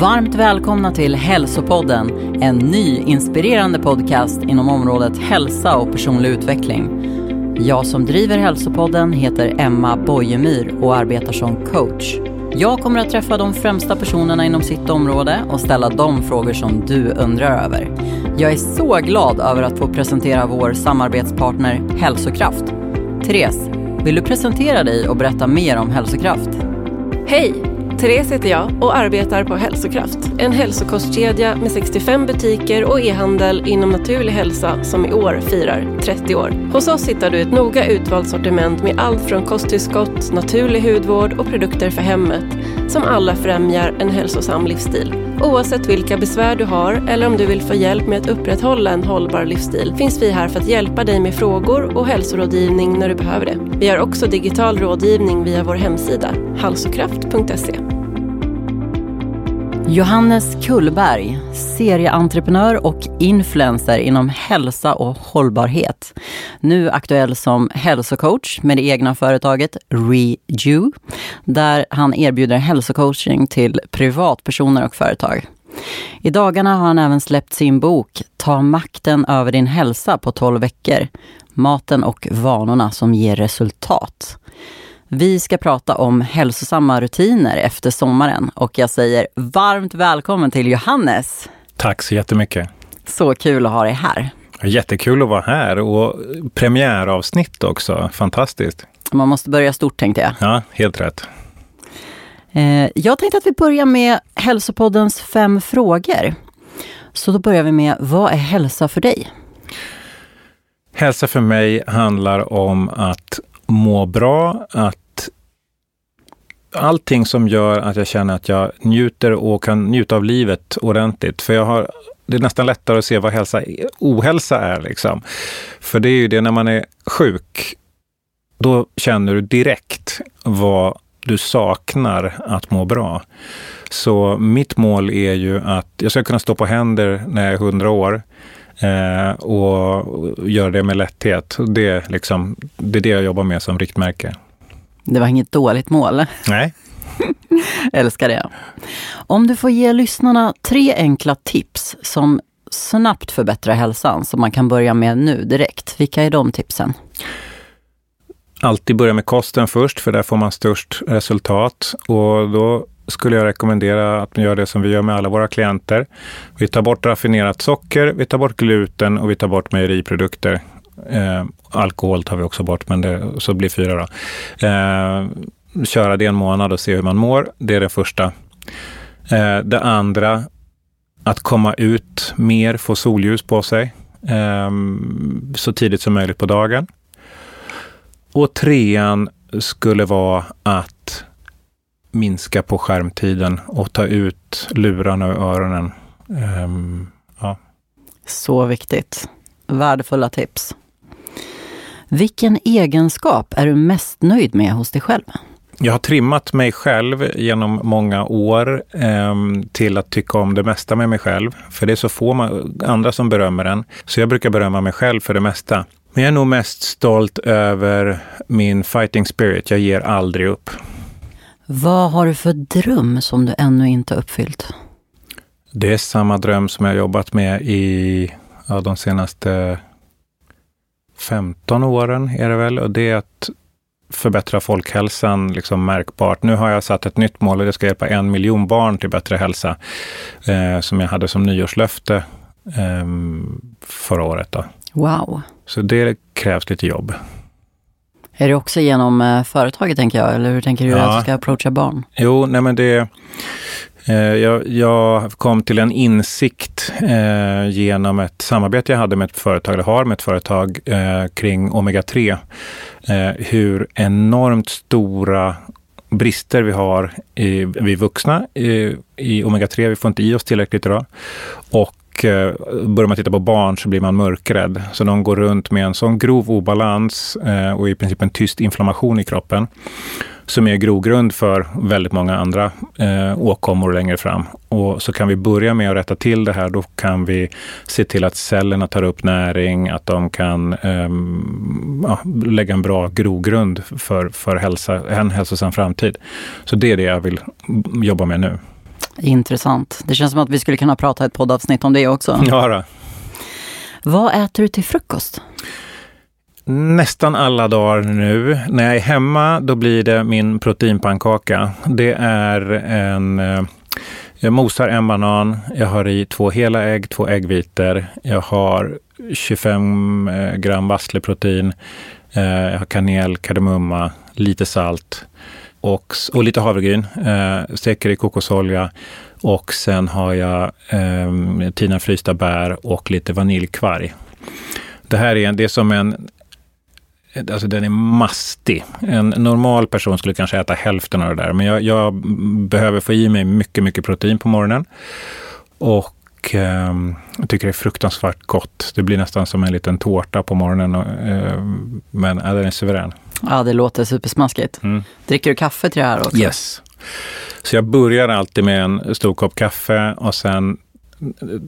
Varmt välkomna till Hälsopodden, en ny inspirerande podcast inom området hälsa och personlig utveckling. Jag som driver Hälsopodden heter Emma Bojemyr och arbetar som coach. Jag kommer att träffa de främsta personerna inom sitt område och ställa de frågor som du undrar över. Jag är så glad över att få presentera vår samarbetspartner Hälsokraft. Therese, vill du presentera dig och berätta mer om Hälsokraft? Hej! Therese heter jag och arbetar på Hälsokraft. En hälsokostkedja med 65 butiker och e-handel inom naturlig hälsa som i år firar 30 år. Hos oss hittar du ett noga utvalt sortiment med allt från kosttillskott, naturlig hudvård och produkter för hemmet som alla främjar en hälsosam livsstil. Oavsett vilka besvär du har eller om du vill få hjälp med att upprätthålla en hållbar livsstil finns vi här för att hjälpa dig med frågor och hälsorådgivning när du behöver det. Vi har också digital rådgivning via vår hemsida, halsokraft.se. Johannes Kullberg, serieentreprenör och influencer inom hälsa och hållbarhet. Nu aktuell som hälsocoach med det egna företaget Reju, där han erbjuder hälsocoaching till privatpersoner och företag. I dagarna har han även släppt sin bok Ta makten över din hälsa på 12 veckor. Maten och vanorna som ger resultat. Vi ska prata om hälsosamma rutiner efter sommaren och jag säger varmt välkommen till Johannes. Tack så jättemycket. Så kul att ha dig här. Jättekul att vara här och premiäravsnitt också. Fantastiskt. Man måste börja stort tänkte jag. Ja, helt rätt. Eh, jag tänkte att vi börjar med Hälsopoddens fem frågor. Så då börjar vi med, vad är hälsa för dig? Hälsa för mig handlar om att må bra, att allting som gör att jag känner att jag njuter och kan njuta av livet ordentligt. För jag har, det är nästan lättare att se vad hälsa, ohälsa är. Liksom. För det är ju det när man är sjuk, då känner du direkt vad du saknar att må bra. Så mitt mål är ju att jag ska kunna stå på händer när jag är 100 år eh, och göra det med lätthet. Det är, liksom, det är det jag jobbar med som riktmärke. Det var inget dåligt mål. Nej. Älskar det. Om du får ge lyssnarna tre enkla tips som snabbt förbättrar hälsan, som man kan börja med nu direkt. Vilka är de tipsen? Alltid börja med kosten först, för där får man störst resultat. Och då skulle jag rekommendera att man gör det som vi gör med alla våra klienter. Vi tar bort raffinerat socker, vi tar bort gluten och vi tar bort mejeriprodukter. Eh, alkohol tar vi också bort, men det så blir fyra då. Eh, köra det en månad och se hur man mår. Det är det första. Eh, det andra, att komma ut mer, få solljus på sig eh, så tidigt som möjligt på dagen. Och trean skulle vara att minska på skärmtiden och ta ut lurarna ur öronen. Um, ja. Så viktigt. Värdefulla tips. Vilken egenskap är du mest nöjd med hos dig själv? Jag har trimmat mig själv genom många år eh, till att tycka om det mesta med mig själv. För det är så få andra som berömmer en. Så jag brukar berömma mig själv för det mesta. Men jag är nog mest stolt över min fighting spirit. Jag ger aldrig upp. Vad har du för dröm som du ännu inte uppfyllt? Det är samma dröm som jag jobbat med i ja, de senaste 15 åren är det väl. Och det är att förbättra folkhälsan liksom märkbart. Nu har jag satt ett nytt mål och det ska hjälpa en miljon barn till bättre hälsa. Eh, som jag hade som nyårslöfte eh, förra året. Då. Wow. Så det krävs lite jobb. Är det också genom eh, företaget tänker jag, eller hur tänker du ja. att du ska approacha barn? Jo, nej men det Eh, jag, jag, kom till en insikt eh, genom ett samarbete jag hade med ett företag, eller har med ett företag eh, kring omega-3. Eh, hur enormt stora brister vi har i, vi vuxna i, i omega-3. Vi får inte i oss tillräckligt idag. Och eh, börjar man titta på barn så blir man mörkrädd. Så de går runt med en sån grov obalans eh, och i princip en tyst inflammation i kroppen som är grogrund för väldigt många andra eh, åkommor längre fram. Och så kan vi börja med att rätta till det här. Då kan vi se till att cellerna tar upp näring, att de kan eh, ja, lägga en bra grogrund för, för hälsa, en hälsosam framtid. Så det är det jag vill jobba med nu. Intressant. Det känns som att vi skulle kunna prata ett poddavsnitt om det också. Ja, då. Vad äter du till frukost? nästan alla dagar nu. När jag är hemma, då blir det min proteinpannkaka. Det är en... Eh, jag mosar en banan, jag har i två hela ägg, två äggvitor. Jag har 25 eh, gram vassleprotein. Eh, jag har kanel, kardemumma, lite salt och, och lite havregryn. Eh, steker i kokosolja. Och sen har jag eh, tina frysta bär och lite vaniljkvarg. Det här är, det är som en Alltså den är mastig. En normal person skulle kanske äta hälften av det där. Men jag, jag behöver få i mig mycket, mycket protein på morgonen. Och och jag tycker det är fruktansvärt gott. Det blir nästan som en liten tårta på morgonen. Eh, men ja, den är suverän. Ja, det låter supersmaskigt. Mm. Dricker du kaffe till det här också? Yes. Så jag börjar alltid med en stor kopp kaffe och sen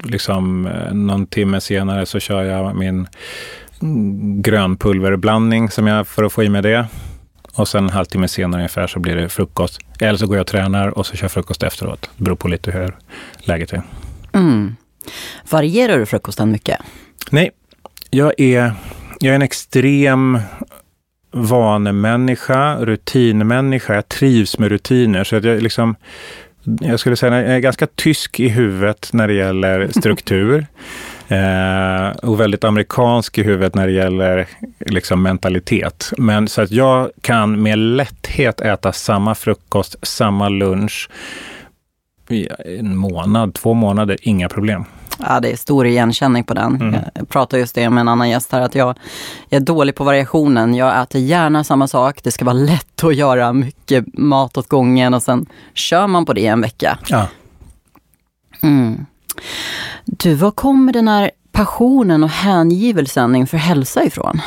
liksom någon timme senare så kör jag min grönpulverblandning som jag för att få i mig det. Och sen en halvtimme senare ungefär så blir det frukost. Eller så går jag och tränar och så kör frukost efteråt. Det beror på lite hur läget är. Mm. Varierar du frukosten mycket? Nej, jag är, jag är en extrem vanemänniska, rutinmänniska. Jag trivs med rutiner. Så att jag, liksom, jag skulle säga jag är ganska tysk i huvudet när det gäller struktur. Eh, och väldigt amerikansk i huvudet när det gäller liksom, mentalitet. Men så att jag kan med lätthet äta samma frukost, samma lunch i en månad, två månader, inga problem. Ja, det är stor igenkänning på den. Mm. Jag pratade just det med en annan gäst här, att jag är dålig på variationen. Jag äter gärna samma sak. Det ska vara lätt att göra mycket mat åt gången och sen kör man på det en vecka. Ja. Mm. Du, var kommer den här passionen och hängivelsen inför hälsa ifrån?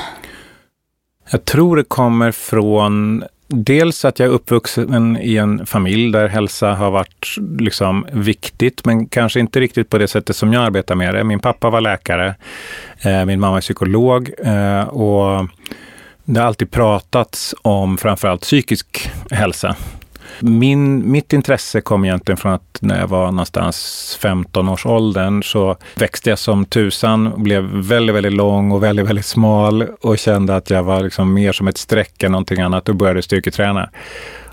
Jag tror det kommer från dels att jag är uppvuxen i en familj där hälsa har varit liksom viktigt, men kanske inte riktigt på det sättet som jag arbetar med det. Min pappa var läkare, eh, min mamma är psykolog eh, och det har alltid pratats om framförallt psykisk hälsa. Min, mitt intresse kom egentligen från att när jag var någonstans 15 års åldern så växte jag som tusan, blev väldigt, väldigt lång och väldigt, väldigt smal och kände att jag var liksom mer som ett streck än någonting annat och började styrketräna.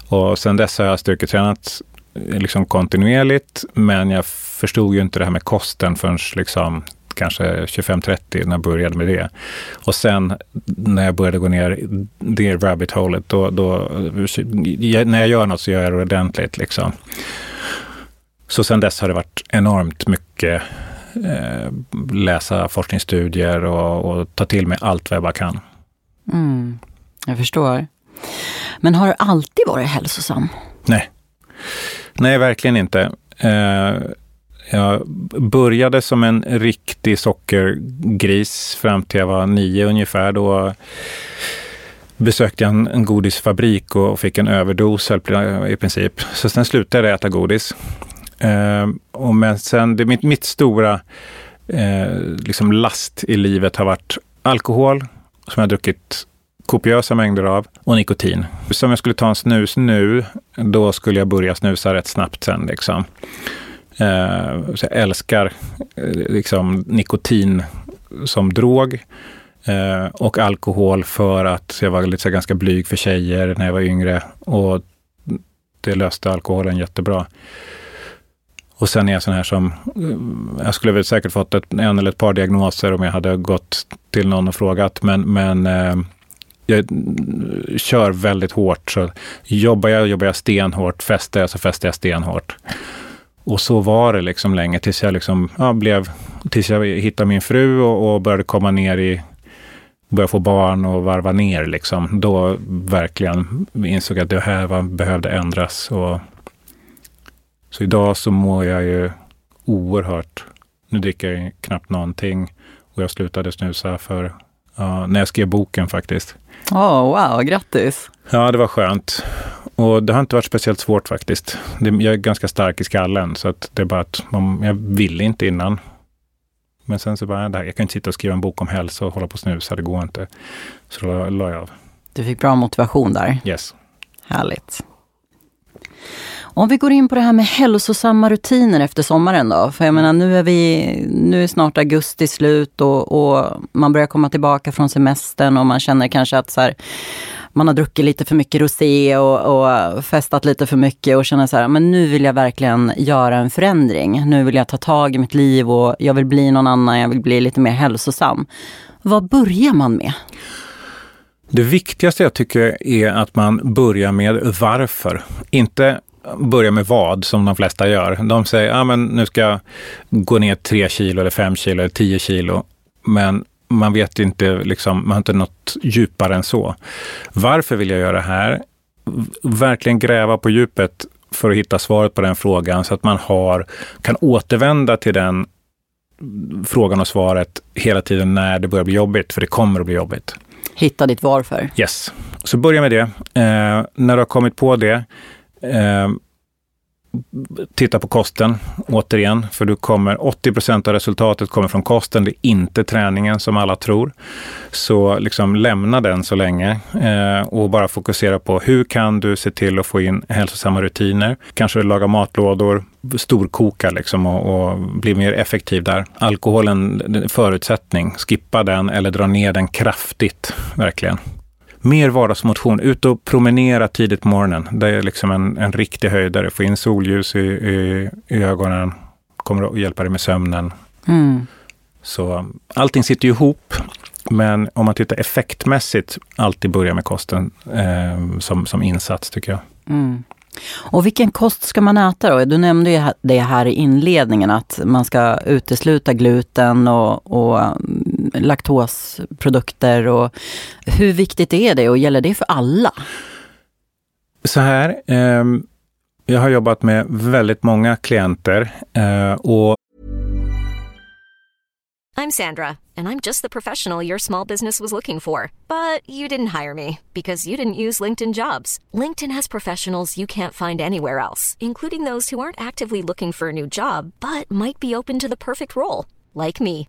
Och sen dess har jag styrketränat liksom kontinuerligt, men jag förstod ju inte det här med kosten förrän liksom kanske 25-30 när jag började med det. Och sen när jag började gå ner det rabbit holet, då, då, när jag gör något så gör jag det ordentligt. Liksom. Så sen dess har det varit enormt mycket eh, läsa forskningsstudier och, och, ta till mig allt vad jag bara kan. Mm, jag förstår. Men har du alltid varit hälsosam? Nej. Nej, verkligen inte. Eh, jag började som en riktig sockergris fram till jag var nio ungefär. Då besökte jag en, en godisfabrik och fick en överdos i princip. Så sen slutade jag äta godis. Eh, och men sen, det, mitt, mitt stora eh, liksom last i livet har varit alkohol, som jag har druckit kopiösa mängder av, och nikotin. Så om jag skulle ta en snus nu, då skulle jag börja snusa rätt snabbt sen. Liksom. Eh, så jag älskar eh, liksom, nikotin som drog. Eh, och alkohol för att jag var lite, ganska blyg för tjejer när jag var yngre. Och det löste alkoholen jättebra. Och sen är jag sån här som, eh, jag skulle väl säkert fått ett, en eller ett par diagnoser om jag hade gått till någon och frågat, men, men eh, jag kör väldigt hårt. Så jobbar jag, jobbar jag stenhårt. Festar jag, så festar jag stenhårt. Och så var det liksom länge tills jag, liksom, ja, blev, tills jag hittade min fru och, och började komma ner i började få barn och varva ner. Liksom. Då verkligen insåg jag att det här var, behövde ändras. Och, så idag så mår jag ju oerhört. Nu dricker jag knappt någonting och jag slutade snusa för uh, när jag skrev boken faktiskt. Oh, wow, grattis! Ja, det var skönt. Och det har inte varit speciellt svårt faktiskt. Det, jag är ganska stark i skallen, så att det är bara att man, jag ville inte innan. Men sen så bara, jag kan inte sitta och skriva en bok om hälsa och hålla på och snusa, det går inte. Så då la jag av. Du fick bra motivation där. Yes. Härligt. Om vi går in på det här med hälsosamma rutiner efter sommaren då. För jag menar, nu är, vi, nu är snart augusti slut och, och man börjar komma tillbaka från semestern och man känner kanske att så här, man har druckit lite för mycket rosé och, och, festat lite för mycket och känner så här, men nu vill jag verkligen göra en förändring. Nu vill jag ta tag i mitt liv och jag vill bli någon annan, jag vill bli lite mer hälsosam. Vad börjar man med? Det viktigaste jag tycker är att man börjar med varför. Inte börja med vad, som de flesta gör. De säger, ja men nu ska jag gå ner tre kilo eller fem kilo eller tio kilo. Men man vet inte, liksom, man har inte något djupare än så. Varför vill jag göra det här? Verkligen gräva på djupet för att hitta svaret på den frågan så att man har, kan återvända till den frågan och svaret hela tiden när det börjar bli jobbigt, för det kommer att bli jobbigt. Hitta ditt varför. Yes. Så börja med det. Eh, när du har kommit på det, eh, titta på kosten återigen, för du kommer 80 procent av resultatet kommer från kosten. Det är inte träningen som alla tror. Så liksom lämna den så länge eh, och bara fokusera på hur kan du se till att få in hälsosamma rutiner? Kanske laga matlådor, storkoka liksom och, och bli mer effektiv där. Alkoholen, förutsättning, skippa den eller dra ner den kraftigt, verkligen. Mer vardagsmotion, ut och promenera tidigt på morgonen. Det är liksom en, en riktig höjdare. Få in solljus i, i, i ögonen, kommer att hjälpa dig med sömnen. Mm. Så allting sitter ju ihop. Men om man tittar effektmässigt, alltid börja med kosten eh, som, som insats tycker jag. Mm. Och vilken kost ska man äta då? Du nämnde ju det här i inledningen att man ska utesluta gluten och, och laktosprodukter. Och hur viktigt är det och gäller det för alla? Så här, eh, jag har jobbat med väldigt många klienter eh, och I'm Sandra and I'm just the professional your small business was looking for. But you didn't hire me because you didn't use LinkedIn jobs. LinkedIn has professionals you can't find anywhere else, including those who aren't actively looking for a new job but might be open to the perfect role, like me.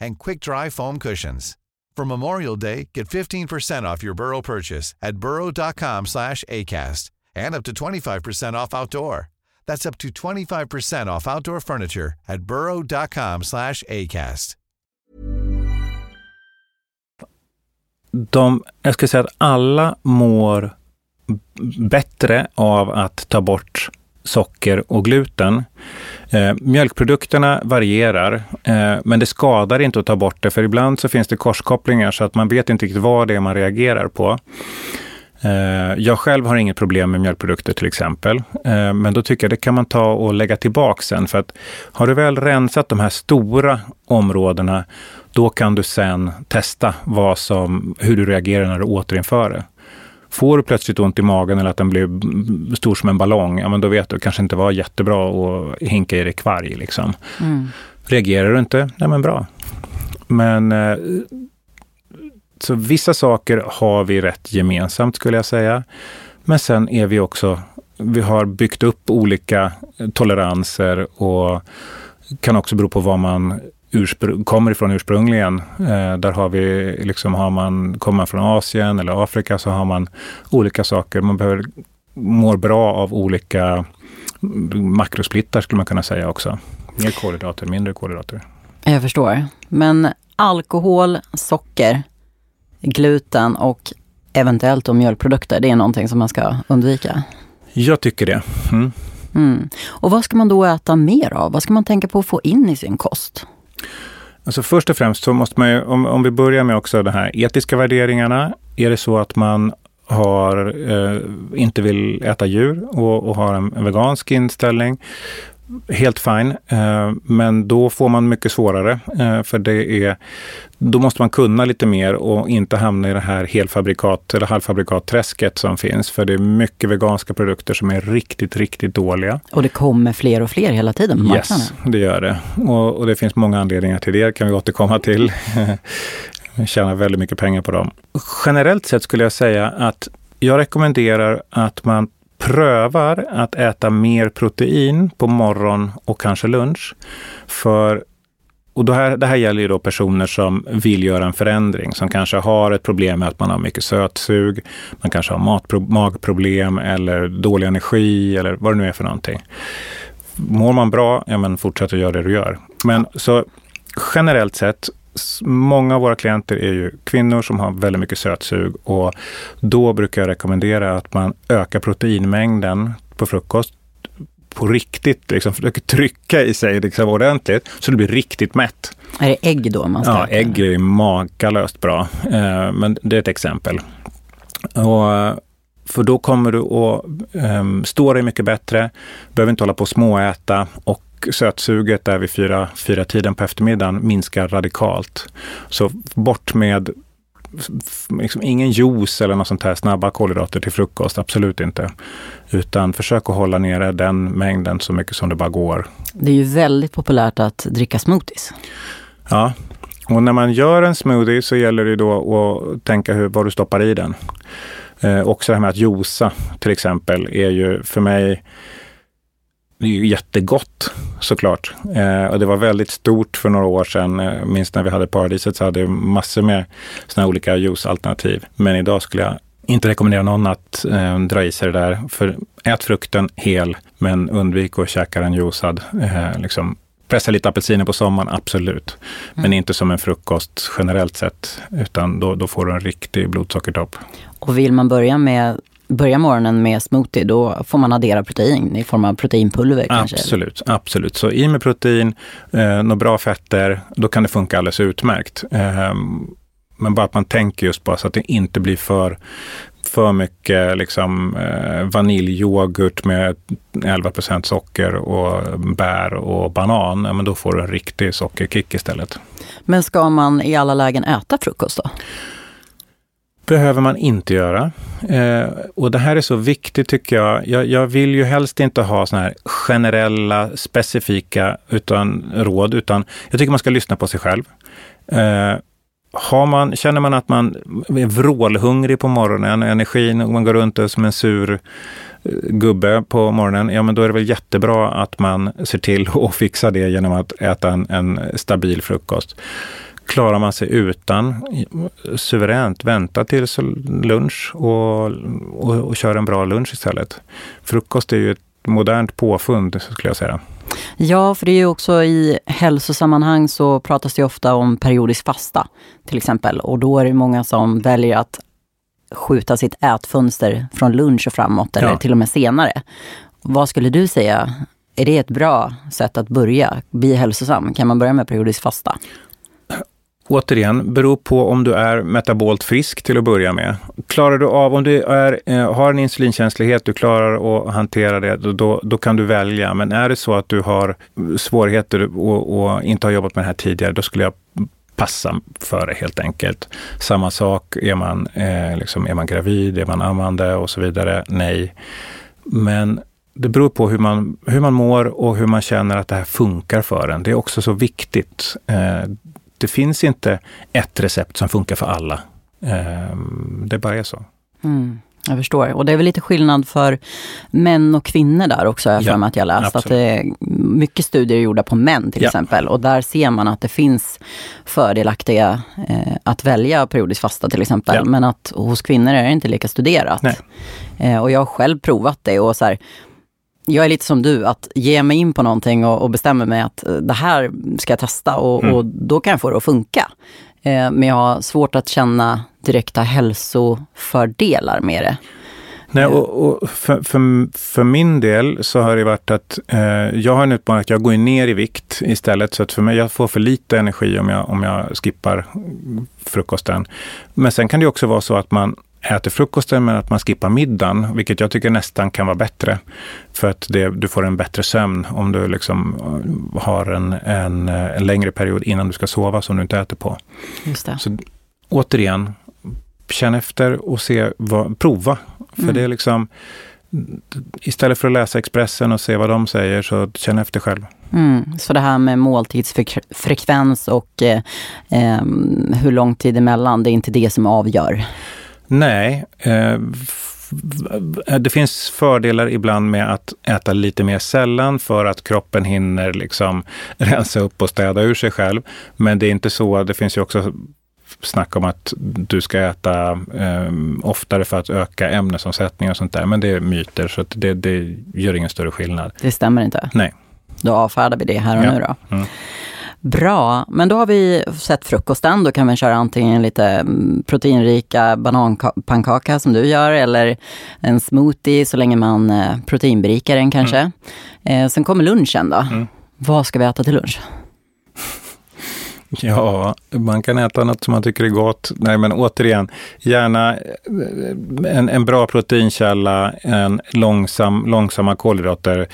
and quick-dry foam cushions. For Memorial Day, get 15% off your Burrow purchase at burrow.com slash ACAST and up to 25% off outdoor. That's up to 25% off outdoor furniture at burrow.com slash ACAST. De, jag skulle säga att alla mår bättre av att ta bort socker och gluten. Eh, mjölkprodukterna varierar, eh, men det skadar inte att ta bort det, för ibland så finns det korskopplingar så att man vet inte riktigt vad det är man reagerar på. Eh, jag själv har inget problem med mjölkprodukter till exempel, eh, men då tycker jag det kan man ta och lägga tillbaka sen. För att har du väl rensat de här stora områdena, då kan du sen testa vad som, hur du reagerar när du återinför det. Får du plötsligt ont i magen eller att den blir stor som en ballong, ja men då vet du det kanske inte var jättebra att hinka i dig kvarg. Liksom. Mm. Reagerar du inte, ja men bra. Men eh, så vissa saker har vi rätt gemensamt skulle jag säga. Men sen är vi också, vi har byggt upp olika toleranser och kan också bero på vad man kommer ifrån ursprungligen. Eh, där har vi, liksom, har man, kommer man från Asien eller Afrika så har man olika saker. Man behöver mår bra av olika makrosplittar skulle man kunna säga också. Mer kolhydrater, mindre kolhydrater. Jag förstår. Men alkohol, socker, gluten och eventuellt då mjölkprodukter, det är någonting som man ska undvika? Jag tycker det. Mm. Mm. Och vad ska man då äta mer av? Vad ska man tänka på att få in i sin kost? Alltså först och främst så måste man ju, om, om vi börjar med också de här etiska värderingarna. Är det så att man har, eh, inte vill äta djur och, och har en, en vegansk inställning, helt fine, eh, men då får man mycket svårare. Eh, för det är, då måste man kunna lite mer och inte hamna i det här helfabrikat eller halvfabrikatträsket som finns. För det är mycket veganska produkter som är riktigt, riktigt dåliga. Och det kommer fler och fler hela tiden på marknaden. Yes, det gör det. Och, och det finns många anledningar till det, kan vi återkomma till. tjänar väldigt mycket pengar på dem. Generellt sett skulle jag säga att jag rekommenderar att man prövar att äta mer protein på morgon och kanske lunch. För och det här, det här gäller ju då personer som vill göra en förändring, som kanske har ett problem med att man har mycket sötsug, man kanske har matpro, magproblem eller dålig energi eller vad det nu är för någonting. Mår man bra, ja men fortsätt att göra det du gör. Men så generellt sett, många av våra klienter är ju kvinnor som har väldigt mycket sötsug och då brukar jag rekommendera att man ökar proteinmängden på frukost på riktigt, liksom försöker trycka i sig liksom ordentligt så det blir riktigt mätt. Är det ägg då man ska Ja, ägg är makalöst bra. Eh, men det är ett exempel. Och, för då kommer du att um, stå dig mycket bättre, behöver inte hålla på och småäta och sötsuget där vid fyra, fyra tiden på eftermiddagen minskar radikalt. Så bort med liksom ingen juice eller något sånt här snabba kolhydrater till frukost, absolut inte. Utan försök att hålla nere den mängden så mycket som det bara går. Det är ju väldigt populärt att dricka smoothies. Ja, och när man gör en smoothie så gäller det då att tänka hur, vad du stoppar i den. Eh, också det här med att juica till exempel är ju för mig det är ju jättegott såklart. Eh, och det var väldigt stort för några år sedan. Eh, minst när vi hade Paradiset så hade vi massor med sådana olika juicealternativ. Men idag skulle jag inte rekommendera någon att eh, dra i sig det där. För ät frukten hel, men undvik att käka den juicad. Eh, liksom, pressa lite apelsiner på sommaren, absolut. Men mm. inte som en frukost generellt sett, utan då, då får du en riktig blodsockertopp. Och vill man börja med börja morgonen med smoothie, då får man addera protein i form av proteinpulver kanske? Absolut, absolut. Så i med protein, eh, några bra fetter, då kan det funka alldeles utmärkt. Eh, men bara att man tänker just på så att det inte blir för för mycket liksom, eh, vaniljyoghurt med 11% socker och bär och banan, men då får du en riktig sockerkick istället. Men ska man i alla lägen äta frukost då? Behöver man inte göra. Eh, och det här är så viktigt tycker jag. jag. jag. vill ju helst inte ha såna här generella, specifika utan, råd, utan jag tycker man ska lyssna på sig själv. Eh, har man, känner man att man är vrålhungrig på morgonen, energin, och man går runt som en sur eh, gubbe på morgonen, ja men då är det väl jättebra att man ser till att fixa det genom att äta en, en stabil frukost. Klarar man sig utan, suveränt, vänta till lunch och, och, och köra en bra lunch istället. Frukost är ju ett modernt påfund, skulle jag säga. Ja, för det är ju också i hälsosammanhang så pratas det ofta om periodisk fasta till exempel. Och då är det många som väljer att skjuta sitt ätfönster från lunch och framåt eller ja. till och med senare. Vad skulle du säga, är det ett bra sätt att börja bli hälsosam? Kan man börja med periodisk fasta? Återigen, beror på om du är metabolt frisk till att börja med. Klarar du av, om du är, eh, har en insulinkänslighet, du klarar att hantera det, då, då kan du välja. Men är det så att du har svårigheter och, och inte har jobbat med det här tidigare, då skulle jag passa för det helt enkelt. Samma sak, är man, eh, liksom, är man gravid, är man ammande och så vidare? Nej. Men det beror på hur man, hur man mår och hur man känner att det här funkar för en. Det är också så viktigt. Eh, det finns inte ett recept som funkar för alla. Eh, det bara är så. Mm. Jag förstår. Och det är väl lite skillnad för män och kvinnor där också, jag ja, för mig att jag läst. Absolut. Att det är mycket studier gjorda på män till ja. exempel. Och där ser man att det finns fördelaktiga eh, att välja periodisk fasta till exempel. Ja. Men att hos kvinnor är det inte lika studerat. Eh, och jag har själv provat det och så här, jag är lite som du, att ge mig in på någonting och, och bestämma mig att eh, det här ska jag testa och, mm. och då kan jag få det att funka. Eh, men jag har svårt att känna direkta hälsofördelar med det. Nej, och, och för, för, för, min del så har det varit att eh, jag har en utmaning att jag går ner i vikt istället. Så att för mig, jag får för lite energi om jag, om jag skippar frukosten. Men sen kan det också vara så att man äter frukosten men att man skippar middagen, vilket jag tycker nästan kan vara bättre. För att det, du får en bättre sömn om du liksom eh, har en, en, en, längre period innan du ska sova som du inte äter på. Just det. Så återigen, känn efter och se, vad, prova. För mm. det är liksom, istället för att läsa Expressen och se vad de säger, så känn efter själv. Mm, så det här med måltidsfrekvens och eh, eh, hur lång tid emellan, det är inte det som avgör? Nej. Eh, det finns fördelar ibland med att äta lite mer sällan för att kroppen hinner liksom rensa upp och städa ur sig själv. Men det är inte så, det finns ju också snack om att du ska äta eh, oftare för att öka ämnesomsättning och sånt där. Men det är myter, så det, det gör ingen större skillnad. Det stämmer inte? Nej. Då avfärdar vi det här och ja. nu då. Mm. Bra, men då har vi sett frukosten. Då kan vi köra antingen lite mm, proteinrika bananpannkaka som du gör eller en smoothie så länge man eh, proteinberikar den kanske. Mm. Eh, sen kommer lunchen då. Mm. Vad ska vi äta till lunch? Ja, man kan äta något som man tycker är gott. Nej, men återigen, gärna eh, en, en bra proteinkälla, en långsam, långsamma kolhydrater,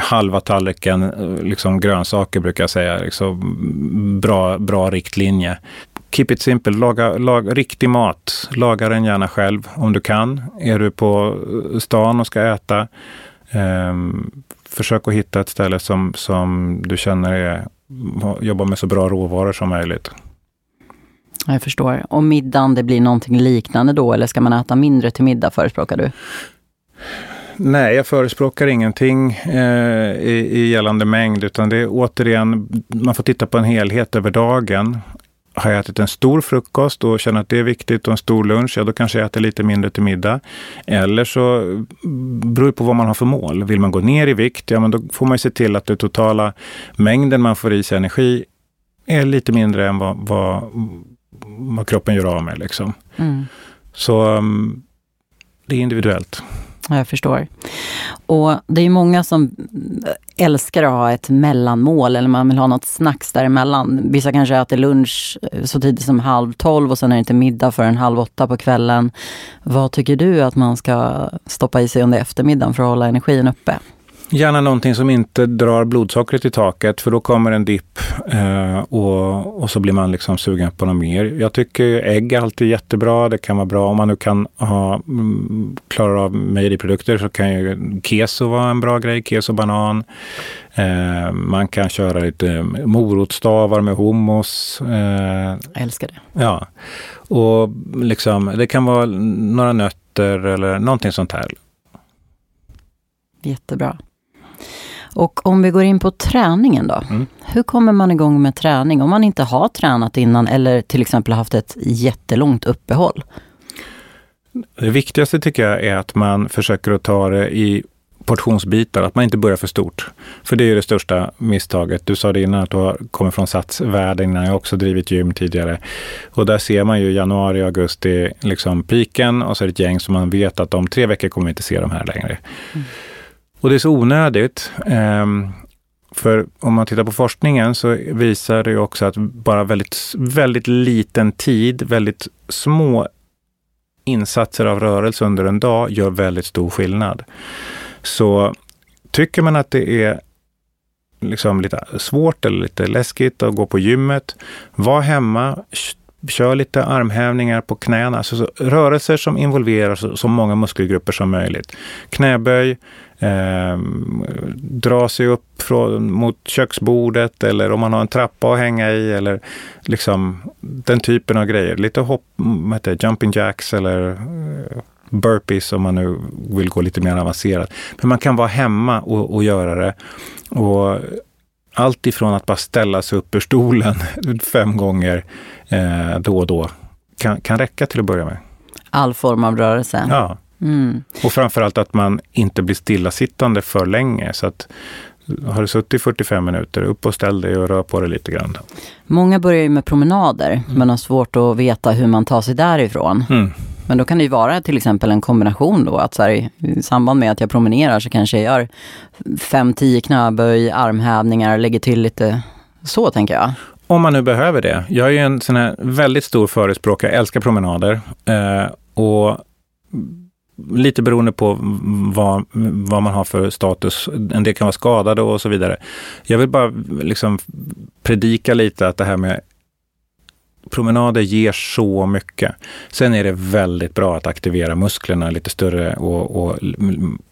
halva tallriken eh, liksom grönsaker brukar jag säga. Liksom bra, bra riktlinje. Keep it simple, laga, laga riktig mat. Laga den gärna själv om du kan. Är du på eh, stan och ska äta, eh, försök att hitta ett ställe som, som du känner är jobba med så bra råvaror som möjligt. Jag förstår. Och middagen, det blir någonting liknande då, eller ska man äta mindre till middag, förespråkar du? Nej, jag förespråkar ingenting eh, i, i gällande mängd, utan det är återigen, man får titta på en helhet över dagen har jag ätit en stor frukost och känner att det är viktigt och en stor lunch, ja då kanske jag äter lite mindre till middag. Eller så beror det på vad man har för mål. Vill man gå ner i vikt, ja men då får man se till att den totala mängden man får i sig energi är lite mindre än vad, vad, vad kroppen gör av med. Liksom. Mm. Så um, det är individuellt. Jag förstår. Och det är många som älskar att ha ett mellanmål eller man vill ha något snacks däremellan. Vissa kanske äter lunch eh, så tidigt som halv tolv och sen är det inte middag förrän halv åtta på kvällen. Vad tycker du att man ska stoppa i sig under eftermiddagen för att hålla energin uppe? Gärna någonting som inte drar blodsockret i taket för då kommer en dipp eh, och, och så blir man liksom sugen på något mer. Jag tycker ägg är alltid jättebra. Det kan vara bra om man nu kan ha, mm, klarar av mejeriprodukter så kan ju keso vara en bra grej. Keso, banan. Eh, man kan köra lite morotstavar med hummus. Eh, Jag älskar det. Ja, och liksom, det kan vara några nötter eller någonting sånt här. Jättebra. Och om vi går in på träningen då. Mm. Hur kommer man igång med träning om man inte har tränat innan eller till exempel haft ett jättelångt uppehåll? Det viktigaste tycker jag är att man försöker att ta det i portionsbitar, att man inte börjar för stort. För det är det största misstaget. Du sa det innan att du har kommit från satsvärlden innan. Jag har också drivit gym tidigare. Och där ser man ju januari, augusti, liksom piken och så är det ett gäng som man vet att om tre veckor kommer vi inte se de här längre. Mm. Och det är så onödigt. Um, för om man tittar på forskningen så visar det också att bara väldigt, väldigt liten tid, väldigt små insatser av rörelse under en dag gör väldigt stor skillnad. Så tycker man att det är liksom lite svårt eller lite läskigt att gå på gymmet, var hemma, kör lite armhävningar på knäna. Alltså rörelser som involverar så, så många muskelgrupper som möjligt. Knäböj, eh, dra sig upp från, mot köksbordet eller om man har en trappa att hänga i eller liksom den typen av grejer. Lite hopp, mm, vad heter det, jumping jacks eller eh, burpees om man nu vill gå lite mer avancerat. Men man kan vara hemma och, och göra det. Och allt ifrån att bara ställa sig upp ur stolen fem gånger eh, då och då kan, kan räcka till att börja med. All form av rörelse? Ja. Mm. Och framförallt att man inte blir stillasittande för länge. Så att har du suttit i 45 minuter, upp och ställ dig och rör på dig lite grann. Många börjar ju med promenader, mm. men har svårt att veta hur man tar sig därifrån. Mm. Men då kan det ju vara till exempel en kombination då, att så här, i samband med att jag promenerar så kanske jag gör 5-10 knäböj, armhävningar, lägger till lite så tänker jag. Om man nu behöver det. Jag är ju en sån här väldigt stor förespråkare, jag älskar promenader. Eh, och lite beroende på vad, vad man har för status. En del kan vara skadade och så vidare. Jag vill bara liksom predika lite att det här med promenader ger så mycket. Sen är det väldigt bra att aktivera musklerna lite större och, och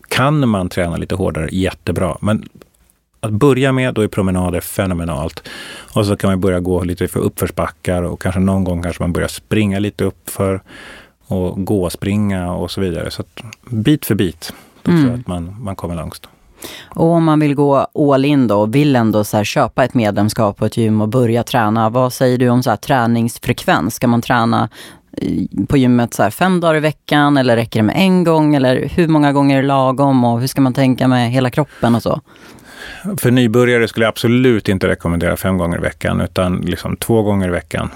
kan man träna lite hårdare, jättebra. Men att börja med, då är promenader fenomenalt. Och så kan man börja gå lite för uppförsbackar och kanske någon gång kanske man börjar springa lite uppför och gå och springa och så vidare. Så att bit för bit, då mm. tror jag att man, man kommer långt. Och om man vill gå all in då och vill ändå så köpa ett medlemskap på ett gym och börja träna, vad säger du om så träningsfrekvens? Ska man träna eh, på gymmet så fem dagar i veckan eller räcker det med en gång? Eller hur många gånger är lagom och hur ska man tänka med hela kroppen och så? För nybörjare skulle jag absolut inte rekommendera fem gånger i veckan, utan liksom två gånger i veckan,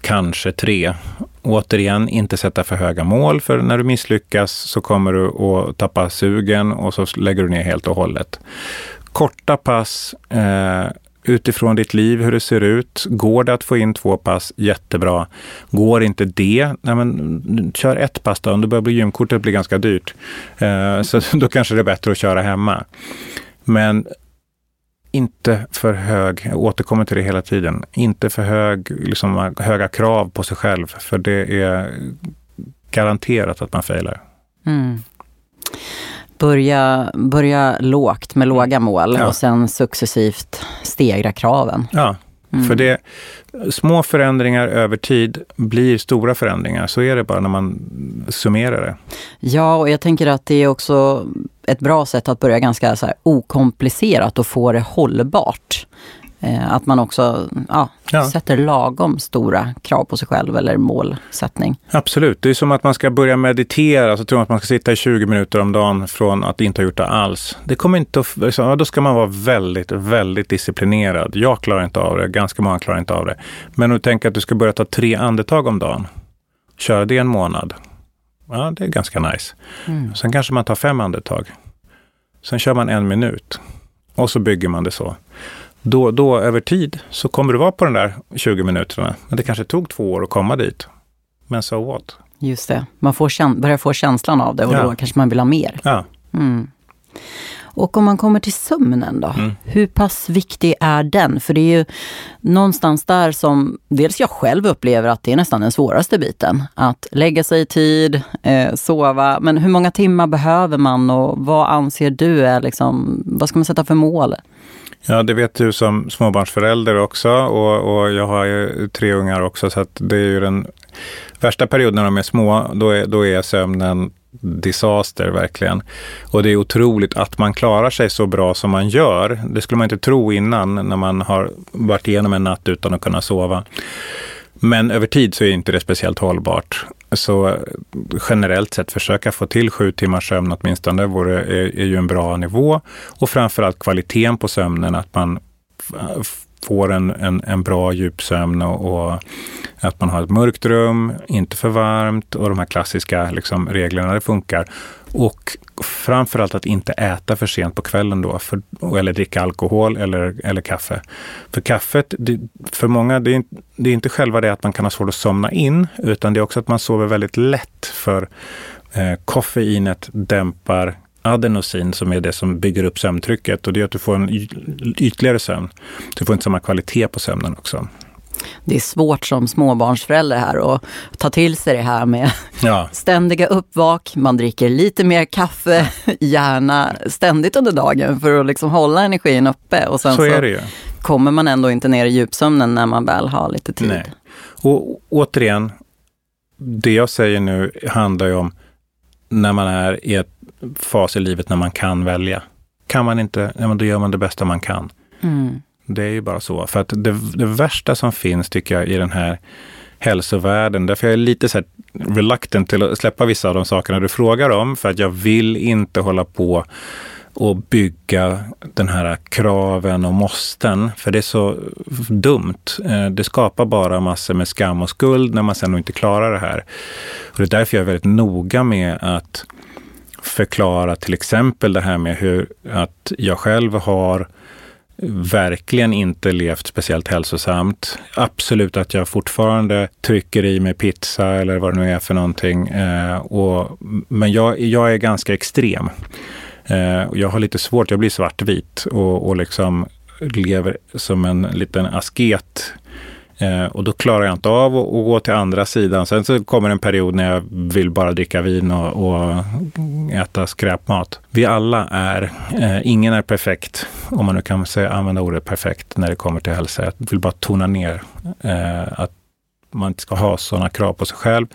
kanske tre. Återigen, inte sätta för höga mål, för när du misslyckas så kommer du att tappa sugen och så lägger du ner helt och hållet. Korta pass, eh, utifrån ditt liv, hur det ser ut. Går det att få in två pass, jättebra. Går inte det, nej men, kör ett pass då. Om du börjar bli gymkortet blir ganska dyrt. Eh, så då kanske det är bättre att köra hemma. Men inte för hög, jag återkommer till det hela tiden, inte för hög, liksom, höga krav på sig själv. För det är garanterat att man failar. Mm. Börja, börja lågt med låga mål ja. och sen successivt stegra kraven. Ja, Mm. För det, små förändringar över tid blir stora förändringar. Så är det bara när man summerar det. Ja, och jag tänker att det är också ett bra sätt att börja ganska så okomplicerat och få det hållbart. Eh, att man också ja, ja. sätter lagom stora krav på sig själv eller målsättning. Absolut, det är som att man ska börja meditera, så tror man att man ska sitta i 20 minuter om dagen från att inte ha gjort det alls. Det kommer inte att, liksom, då ska man vara väldigt, väldigt disciplinerad. Jag klarar inte av det, ganska många klarar inte av det. Men om du tänker att du ska börja ta tre andetag om dagen, köra det en månad. Ja, det är ganska nice. Mm. Sen kanske man tar fem andetag. Sen kör man en minut och så bygger man det så då, då över tid så kommer du vara på de där 20 minuterna. Men det kanske tog två år att komma dit. Men so what? Just det, man får börjar få känslan av det och ja. då kanske man vill ha mer. Ja. Mm. Och om man kommer till sömnen då, mm. hur pass viktig är den? För det är ju någonstans där som dels jag själv upplever att det är nästan den svåraste biten. Att lägga sig i tid, eh, sova. Men hur många timmar behöver man och vad anser du är liksom, vad ska man sätta för mål? Ja, det vet du som småbarnsförälder också och, och jag har ju tre ungar också så att det är ju den värsta perioden när de är små, då är, då är sömnen disaster verkligen. Och det är otroligt att man klarar sig så bra som man gör. Det skulle man inte tro innan när man har varit igenom en natt utan att kunna sova. Men över tid så är inte det speciellt hållbart. Så eh, generellt sett försöka få till sju timmars sömn åtminstone vore, är, är ju en bra nivå. Och framförallt kvaliteten på sömnen, att man får en, en, en bra djupsömn och, och, att man har ett mörkt rum, inte för varmt och de här klassiska liksom, reglerna, det funkar. Och framförallt att inte äta för sent på kvällen då, för, eller dricka alkohol eller, eller kaffe. För kaffet, det, för många, det är, det är inte själva det att man kan ha svårt att somna in, utan det är också att man sover väldigt lätt för eh, koffeinet dämpar adenosin som är det som bygger upp sömntrycket och det gör att du får en ytligare sömn. Du får inte samma kvalitet på sömnen också. Det är svårt som småbarnsförälder här att ta till sig det här med ja. ständiga uppvak, man dricker lite mer kaffe, gärna ständigt under dagen för att liksom hålla energin uppe. Och sen så, ju. kommer man ändå inte ner i djupsömnen när man väl har lite tid. Nej. Och återigen, det jag säger nu handlar ju om när man är i ett fas i livet när man kan välja. Kan man inte, ja, men då gör man det bästa man kan. Mm. Det är ju bara så. För att det, det, värsta som finns tycker jag i den här hälsovärlden, därför jag är lite så här reluctant till att släppa vissa av de sakerna du frågar om, för att jag vill inte hålla på och bygga den här kraven och måsten, för det är så dumt. Eh, det skapar bara massor med skam och skuld när man sen inte klarar det här. Och det är därför jag är väldigt noga med att förklara till exempel det här med hur att jag själv har verkligen inte levt speciellt hälsosamt. Absolut att jag fortfarande trycker i mig pizza eller vad det nu är för någonting. Eh, och, men jag, jag är ganska extrem. Eh, jag har lite svårt, jag blir svartvit och, och liksom lever som en liten asket Eh, Eh, och då klarar jag inte av att, gå till andra sidan. Sen så kommer en period när jag vill bara dricka vin och, och äta skräpmat. Vi alla är, eh, ingen är perfekt, om man nu kan säga, använda ordet perfekt när det kommer till hälsa. Jag vill bara tona ner eh, att man inte ska ha sådana krav på sig själv,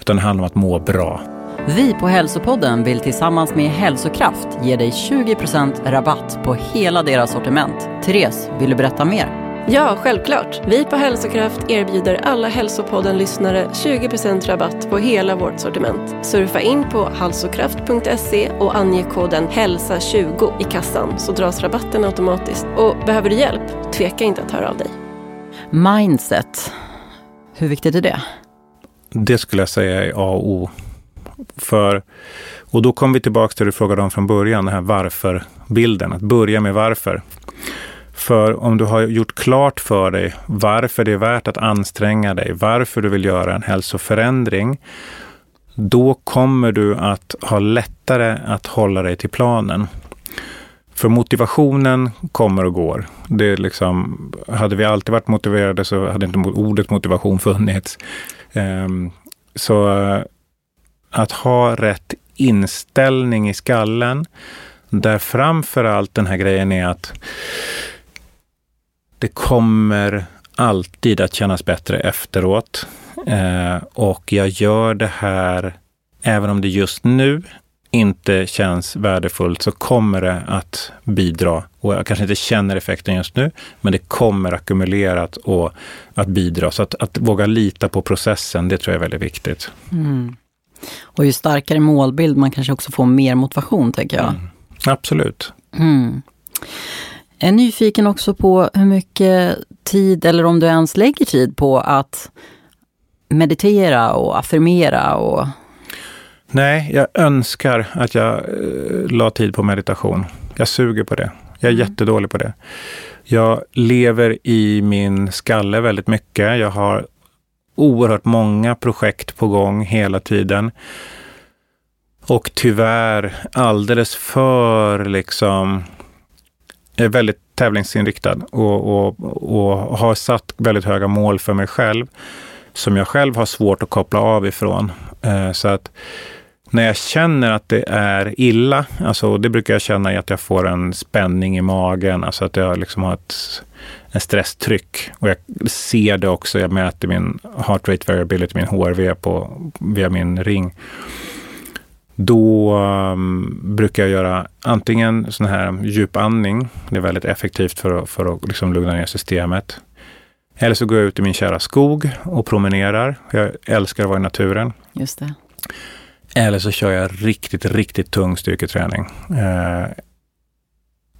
utan det handlar om att må bra. Vi på Hälsopodden vill tillsammans med Hälsokraft ge dig 20% rabatt på hela deras sortiment. Therese, vill du berätta mer? Ja, självklart. Vi på Hälsokraft erbjuder alla Hälsopodden-lyssnare 20% rabatt på hela vårt sortiment. Surfa in på halsokraft.se och ange koden HÄLSA20 i kassan så dras rabatten automatiskt. Och behöver du hjälp? Tveka inte att höra av dig. Mindset, hur viktigt är det? Det skulle jag säga är A och O. För, och då kommer vi tillbaka till det du frågade om från början, den här varför-bilden. Att börja med varför. För om du har gjort klart för dig varför det är värt att anstränga dig, varför du vill göra en hälsoförändring, då kommer du att ha lättare att hålla dig till planen. För motivationen kommer och går. Det är liksom, hade vi alltid varit motiverade så hade inte ordet motivation funnits. Ehm, så eh, att ha rätt inställning i skallen, där framför allt den här grejen är att det kommer alltid att kännas bättre efteråt. Eh, och jag gör det här, även om det just nu inte känns värdefullt, så kommer det att bidra. Och jag kanske inte känner effekten just nu, men det kommer ackumulerat och att bidra. Så att, att våga lita på processen, det tror jag är väldigt viktigt. Mm. Och ju starkare målbild, man kanske också får mer motivation, tänker jag. Mm. Absolut. Mm. Jag är nyfiken också på hur mycket tid, eller om du ens lägger tid på att meditera och affirmera och... Nej, jag önskar att jag eh, la tid på meditation. Jag suger på det. Jag är mm. jättedålig på det. Jag lever i min skalle väldigt mycket. Jag har oerhört många projekt på gång hela tiden. Och tyvärr alldeles för liksom är väldigt tävlingsinriktad och, och, och har satt väldigt höga mål för mig själv som jag själv har svårt att koppla av ifrån. Eh, så att när jag känner att det är illa, alltså det brukar jag känna i att jag får en spänning i magen, alltså att jag liksom har ett en stresstryck. Och jag ser det också, jag mäter min heart rate variability, min HRV på, via min ring. Då um, brukar jag göra antingen sån här djupandning. Det är väldigt effektivt för att, för att liksom lugna ner systemet. Eller så går jag ut i min kära skog och promenerar. Jag älskar att vara i naturen. Just det. Eller så kör jag riktigt, riktigt tung styrketräning. Eh,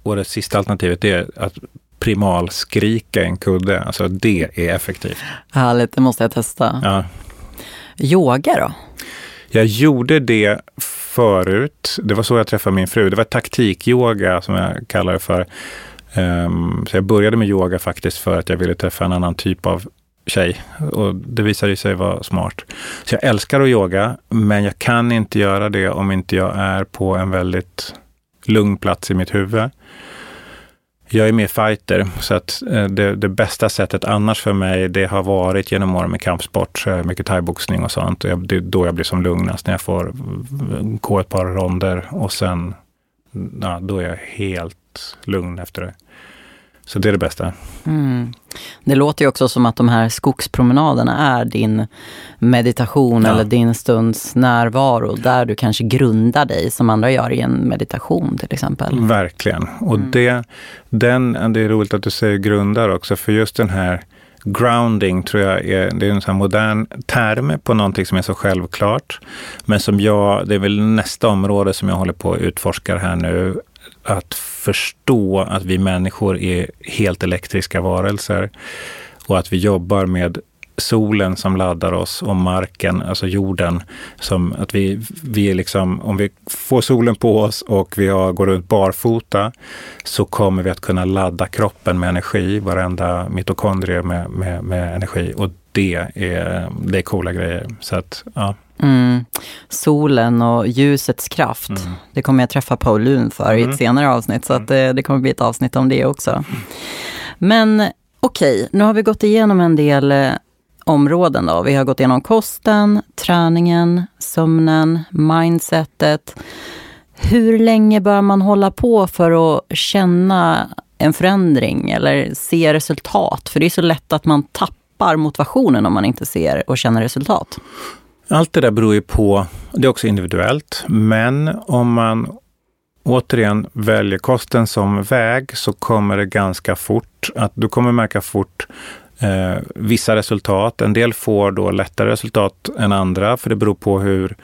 och det sista alternativet är att primalskrika i en kudde. Alltså det är effektivt. Härligt, det måste jag testa. Ja. Yoga då? Jag gjorde det förut. Det var så jag träffade min fru. Det var taktikyoga som jag kallar det för. Um, så jag började med yoga faktiskt för att jag ville träffa en annan typ av tjej och det visade sig vara smart. Så jag älskar att yoga, men jag kan inte göra det om inte jag är på en väldigt lugn plats i mitt huvud. Jag är mer fighter, så att eh, det, det, bästa sättet annars för mig, det har varit genom åren med kampsport, så mycket thaiboxning och sånt. Jag, det är då jag blir som lugnast, när jag får eh, gå ett par ronder och sen, ja, då är jag helt lugn efter det. Så det är det bästa. Mm. Det låter ju också som att de här skogspromenaderna är din meditation ja. eller din stunds närvaro, där du kanske grundar dig som andra gör i en meditation till exempel. Verkligen. Och mm. det, den, det är roligt att du säger grundar också, för just den här grounding tror jag är, det är en sån modern term på någonting som är så självklart. Men som jag, det är väl nästa område som jag håller på att utforska här nu att förstå att vi människor är helt elektriska varelser och att vi jobbar med solen som laddar oss och marken, alltså jorden. Som att vi, vi är liksom, om vi får solen på oss och vi har, går runt barfota så kommer vi att kunna ladda kroppen med energi, varenda mitokondrie med, med, med energi. Och det är, det är coola grejer. Så att, ja. Mm. Solen och ljusets kraft. Mm. Det kommer jag träffa Paul Lun för mm. i ett mm. senare avsnitt, så att det, det, kommer bli ett avsnitt om det också. Men okej, okay, nu har vi gått igenom en del eh, områden. Då. Vi har gått igenom kosten, träningen, sömnen, mindsetet. Hur länge bör man hålla på för att känna en förändring eller se resultat? För det är så lätt att man tappar motivationen om man inte ser och känner resultat. Allt det där beror ju på, det är också individuellt, men om man återigen väljer kosten som väg så kommer det ganska fort att du kommer märka fort eh, vissa resultat. En del får då lättare resultat än andra, för det beror på hur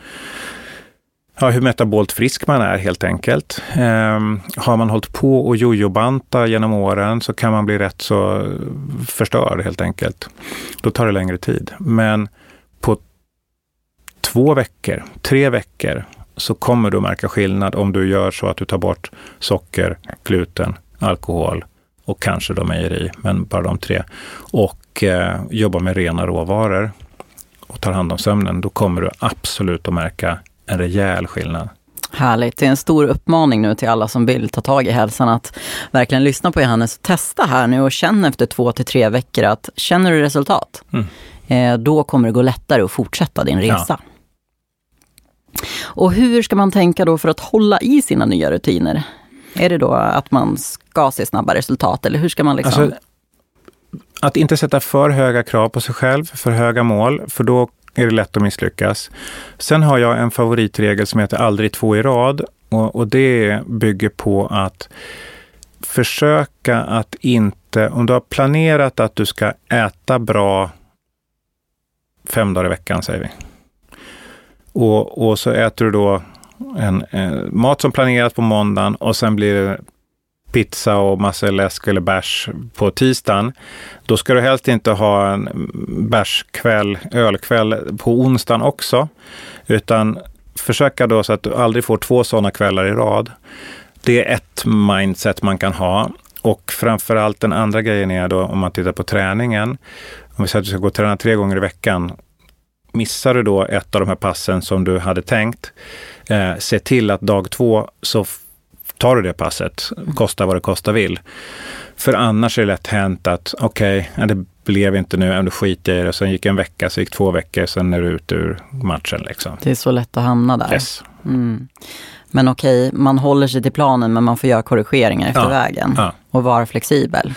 Ja, hur metabolt frisk man är helt enkelt. Eh, har man hållit på och jojobanta genom åren så kan man bli rätt så förstörd helt enkelt. Då tar det längre tid. Men på två veckor, tre veckor så kommer du märka skillnad om du gör så att du tar bort socker, gluten, alkohol och kanske då mejeri, men bara de tre. Och eh, jobbar med rena råvaror och tar hand om sömnen, då kommer du absolut att märka en rejäl skillnad. Härligt. Det är en stor uppmaning nu till alla som vill ta tag i hälsan att verkligen lyssna på Johannes. Testa här nu och känn efter två till tre veckor att känner du resultat, mm. eh, då kommer det gå lättare att fortsätta din resa. Ja. Och hur ska man tänka då för att hålla i sina nya rutiner? Är det då att man ska se snabba resultat eller hur ska man liksom? Alltså, att inte sätta för höga krav på sig själv, för höga mål, för då är det lätt att misslyckas. Sen har jag en favoritregel som heter aldrig två i rad och, och det bygger på att försöka att inte, om du har planerat att du ska äta bra fem dagar i veckan, säger vi. Och, och så äter du då en, en, mat som planerat på måndagen och sen blir det pizza och massa läsk eller bärs på tisdagen. Då ska du helst inte ha en bärskväll, ölkväll på onsdagen också. Utan försöka då så att du aldrig får två sådana kvällar i rad. Det är ett mindset man kan ha. Och framför allt den andra grejen är då om man tittar på träningen. Om vi säger att du ska gå och träna tre gånger i veckan missar du då ett av de här passen som du hade tänkt, eh, se till att dag två så tar du det passet, kosta vad det kosta vill. För annars är det lätt hänt att okej, okay, det blev inte nu, ändå skiter i det. Sen gick en vecka, så gick två veckor, sen är du ute ur matchen. Liksom. Det är så lätt att hamna där. Yes. Mm. Men okej, okay, man håller sig till planen men man får göra korrigeringar efter ja. vägen ja. och vara flexibel.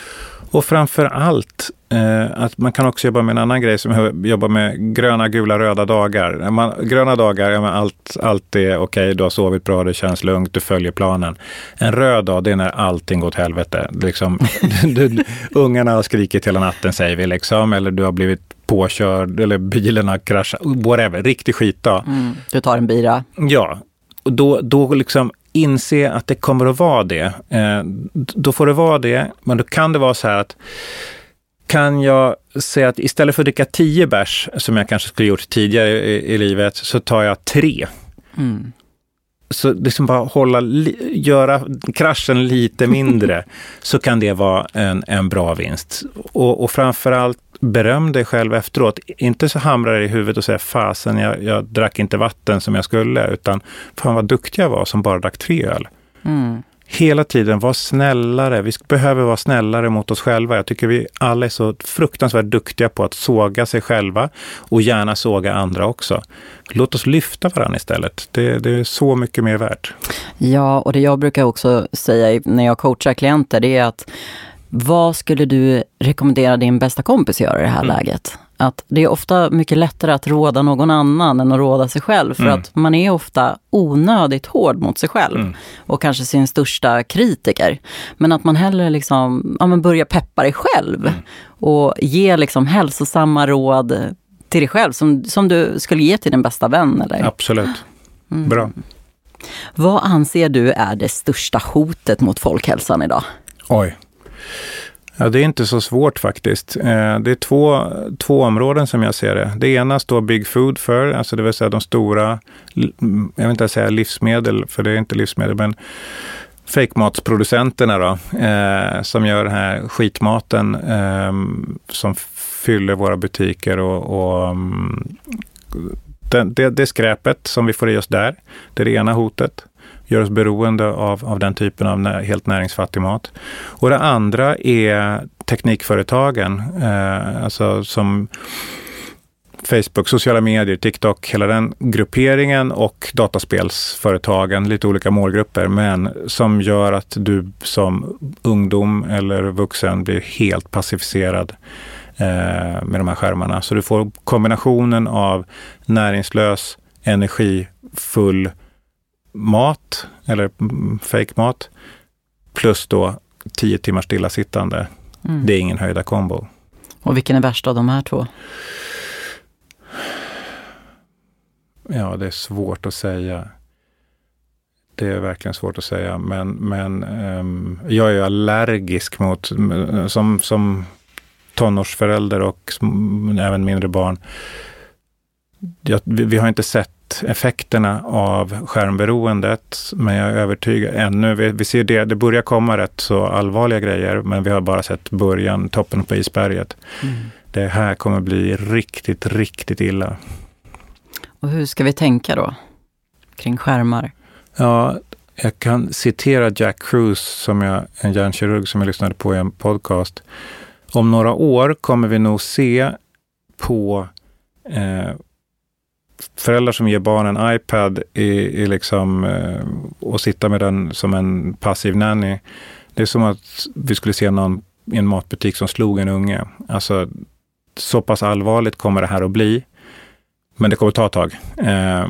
Och framför allt eh, att man kan också jobba med en annan grej som jobbar med gröna, gula, röda dagar. Man, gröna dagar, ja, allt, allt är okej, okay, du har sovit bra, det känns lugnt, du följer planen. En röd dag, det är när allting går åt helvete. Liksom, du, ungarna har skrikit hela natten säger vi, liksom, eller du har blivit påkörd eller bilen har kraschat, whatever, riktig skitdag. Mm, du tar en bira. Ja, och då, då liksom inse att det kommer att vara det. Eh, då får det vara det, men då kan det vara så här att kan jag säga att istället för att dricka tio bärs, som jag kanske skulle gjort tidigare i, i livet, så tar jag tre. Mm. Så liksom bara hålla, göra kraschen lite mindre, så kan det vara en, en bra vinst. Och, och framförallt beröm dig själv efteråt. Inte så hamra dig i huvudet och säga fasen, jag, jag drack inte vatten som jag skulle, utan fan vad duktig jag var som bara drack tre öl. Mm hela tiden vara snällare. Vi behöver vara snällare mot oss själva. Jag tycker vi alla är så fruktansvärt duktiga på att såga sig själva och gärna såga andra också. Låt oss lyfta varandra istället. Det, det är så mycket mer värt. Ja, och det jag brukar också säga när jag coachar klienter, det är att vad skulle du rekommendera din bästa kompis göra i det här mm. läget? att det är ofta mycket lättare att råda någon annan än att råda sig själv. För mm. att man är ofta onödigt hård mot sig själv mm. och kanske sin största kritiker. Men att man hellre liksom, ja, men börjar peppa dig själv mm. och ge liksom hälsosamma råd till dig själv som, som du skulle ge till din bästa vän. Eller? Absolut. Mm. Bra. Vad anser du är det största hotet mot folkhälsan idag? Oj. Ja, det är inte så svårt faktiskt. Eh, det är två, två områden som jag ser det. Det ena står Big Food för, alltså det vill säga de stora, jag vill inte säga livsmedel, för det är inte livsmedel, men fejkmatsproducenterna då, eh, som gör den här skitmaten eh, som fyller våra butiker och, och mm, det, det, det skräpet som vi får i oss där, det är det ena hotet gör oss beroende av, av den typen av nä, helt näringsfattig mat. Och det andra är teknikföretagen, eh, alltså som Facebook, sociala medier, TikTok, hela den grupperingen och dataspelsföretagen, lite olika målgrupper, men som gör att du som ungdom eller vuxen blir helt passiviserad eh, med de här skärmarna. Så du får kombinationen av näringslös, energifull mat, eller fake mat plus då tio timmars stillasittande. Mm. Det är ingen höjda kombo. Och vilken är värst av de här två? Ja, det är svårt att säga. Det är verkligen svårt att säga, men, men um, jag är allergisk mot, som, som tonårsförälder och även mindre barn. Jag, vi, vi, har inte sett effekterna av skärmberoendet, men jag är övertygad ännu. Vi, vi ser det, det börjar komma rätt så allvarliga grejer, men vi har bara sett början, toppen på isberget. Mm. Det här kommer bli riktigt, riktigt illa. Och hur ska vi tänka då kring skärmar? Ja, jag kan citera Jack Cruz, som jag, en hjärnkirurg som jag lyssnade på i en podcast. Om några år kommer vi nog se på eh, föräldrar som ger barnen en iPad i, i liksom, eh, och sitta med den som en passiv nanny. Det är som att vi skulle se någon i en matbutik som slog en unge. Alltså, så pass allvarligt kommer det här att bli. Men det kommer att ta ett tag. Eh,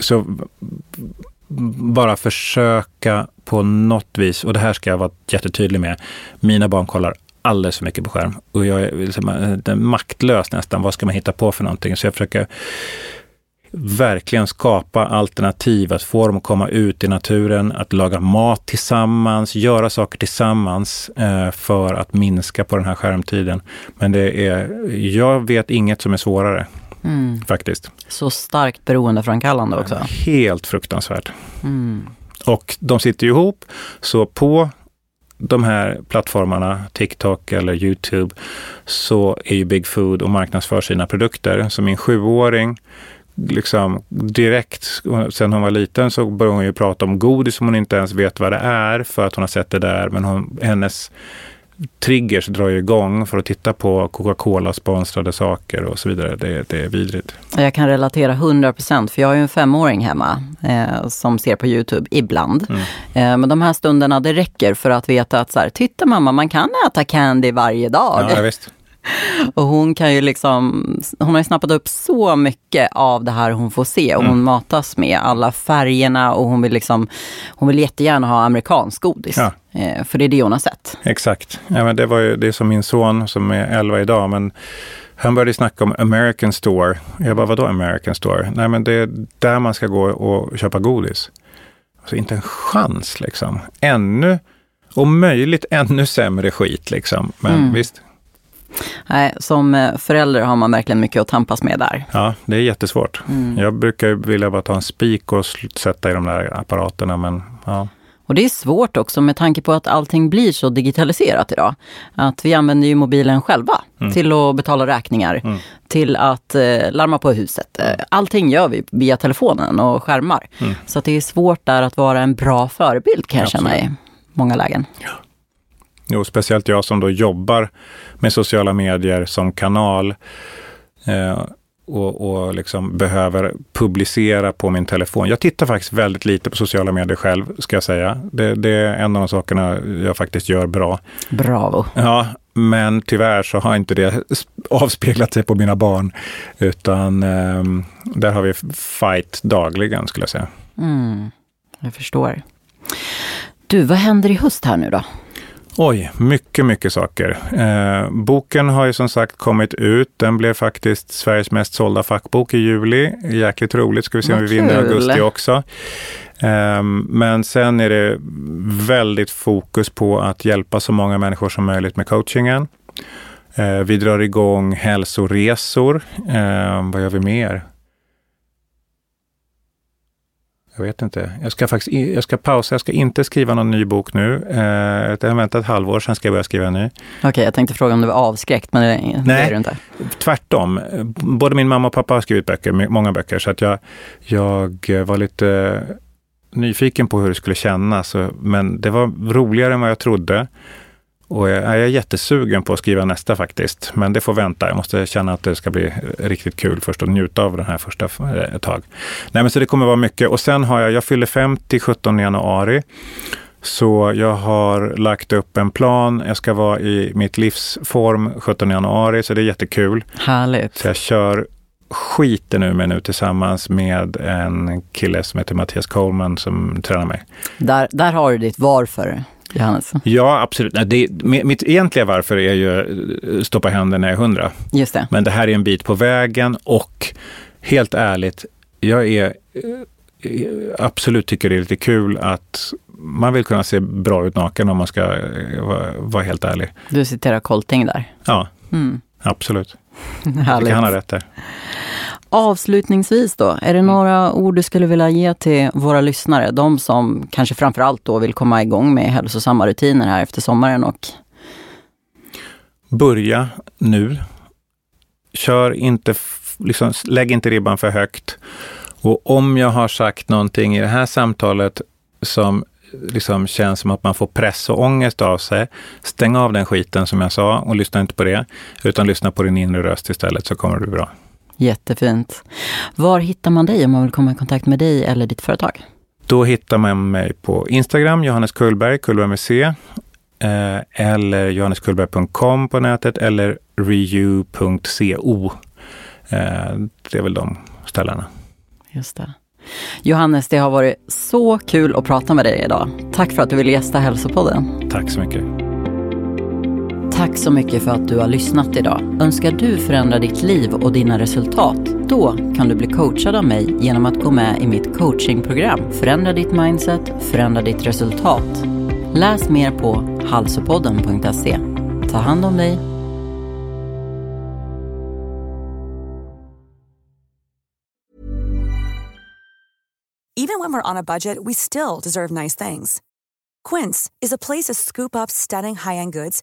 så bara försöka på något vis, och det här ska jag vara jättetydlig med. Mina barn kollar alldeles för mycket på skärm och jag är liksom, eh, maktlös nästan. Vad ska man hitta på för någonting? Så jag försöker verkligen skapa alternativ, att få dem att komma ut i naturen, att laga mat tillsammans, göra saker tillsammans eh, för att minska på den här skärmtiden. Men det är, jag vet inget som är svårare. Mm. Faktiskt. Så starkt beroendeframkallande också. Helt fruktansvärt. Mm. Och de sitter ju ihop, så på de här plattformarna, TikTok eller Youtube, så är ju Big Food och marknadsför sina produkter. Så min sjuåring liksom direkt, sen hon var liten så började hon ju prata om godis som hon inte ens vet vad det är för att hon har sett det där. Men hon, hennes triggers drar ju igång för att titta på Coca-Cola sponsrade saker och så vidare. Det, det är vidrigt. Jag kan relatera 100 procent, för jag har ju en femåring hemma eh, som ser på Youtube ibland. Mm. Eh, men de här stunderna, det räcker för att veta att så här, titta mamma, man kan äta candy varje dag. Ja, visst. Och hon kan ju liksom, hon har ju snappat upp så mycket av det här hon får se och hon mm. matas med alla färgerna och hon vill liksom, hon vill jättegärna ha amerikansk godis. Ja. Eh, för det är det hon har sett. Exakt. Ja, men det var ju det är som min son som är 11 idag, men han började snacka om American Store. Jag bara, vadå American Store? Nej, men det är där man ska gå och köpa godis. Så inte en chans liksom. Ännu, om möjligt ännu sämre skit liksom. Men mm. visst. Nej, som eh, förälder har man verkligen mycket att tampas med där. Ja, det är jättesvårt. Mm. Jag brukar vilja bara ta en spik och sätta i de där apparaterna, men ja. Och det är svårt också med tanke på att allting blir så digitaliserat idag. Att vi använder ju mobilen själva mm. till att betala räkningar, mm. till att eh, larma på huset. Mm. Allting gör vi via telefonen och skärmar. Mm. Så det är svårt där att vara en bra förebild kan jag känna i många lägen. Ja. Jo, speciellt jag som då jobbar med sociala medier som kanal. Eh, och, och liksom behöver publicera på min telefon. Jag tittar faktiskt väldigt lite på sociala medier själv, ska jag säga. Det, det är en av de sakerna jag faktiskt gör bra. Bravo! Ja, men tyvärr så har inte det avspeglat sig på mina barn, utan eh, där har vi fight dagligen, skulle jag säga. Mm, jag förstår. Du, vad händer i höst här nu då? Oj, mycket, mycket saker. Eh, boken har ju som sagt kommit ut. Den blev faktiskt Sveriges mest sålda fackbok i juli. Jäkligt roligt. Ska vi se om vi vinner i augusti också. Eh, men sen är det väldigt fokus på att hjälpa så många människor som möjligt med coachingen. Eh, vi drar igång hälsoresor. Eh, vad gör vi mer? Jag vet inte. Jag ska faktiskt jag ska pausa. Jag ska inte skriva någon ny bok nu. Eh, jag har väntat ett halvår, sen ska jag börja skriva en ny. Okej, okay, jag tänkte fråga om du var avskräckt, men det, Nej, är du inte. tvärtom. Både min mamma och pappa har skrivit böcker, många böcker, så att jag, jag var lite nyfiken på hur det skulle kännas. Men det var roligare än vad jag trodde. Och jag är jättesugen på att skriva nästa faktiskt. Men det får vänta. Jag måste känna att det ska bli riktigt kul först och njuta av den här första ett tag. Nej, men så det kommer vara mycket. Och sen har jag, jag fyller 50 17 januari. Så jag har lagt upp en plan. Jag ska vara i mitt livsform 17 januari, så det är jättekul. Härligt. Så jag kör skiter nu med nu tillsammans med en kille som heter Mattias Coleman som tränar mig. Där, där har du ditt varför. Johannes? Ja, absolut. Det, mitt egentliga varför är ju eh, stoppa händerna när jag är hundra. Just det. Men det här är en bit på vägen och helt ärligt, jag är eh, absolut tycker det är lite kul att man vill kunna se bra ut naken om man ska eh, vara, vara helt ärlig. Du citerar Colting där. Ja, mm. absolut. Härligt. Jag han ha rätt där. Avslutningsvis då, är det några ord du skulle vilja ge till våra lyssnare? De som kanske framförallt då vill komma igång med hälsosamma rutiner här efter sommaren och... Börja nu. Kör inte, liksom, lägg inte ribban för högt. Och om jag har sagt någonting i det här samtalet som liksom känns som att man får press och ångest av sig, stäng av den skiten som jag sa och lyssna inte på det, utan lyssna på din inre röst istället så kommer det bli bra. Jättefint. Var hittar man dig om man vill komma i kontakt med dig eller ditt företag? Då hittar man mig på Instagram, Johannes Kullberg, Kullberg med C, eh, eller johanneskullberg.com på nätet eller reu.co. Eh, det är väl de ställena. Just det. Johannes, det har varit så kul att prata med dig idag. Tack för att du ville gästa Hälsopodden. Tack så mycket. Tack så mycket för att du har lyssnat idag. Önskar du förändra ditt liv och dina resultat? Då kan du bli coachad av mig genom att gå med i mitt coachingprogram Förändra ditt mindset, förändra ditt resultat. Läs mer på halsopodden.se. Ta hand om dig. Even when we're on a budget we still deserve nice things. Quince is a place to scoop up stunning high-end goods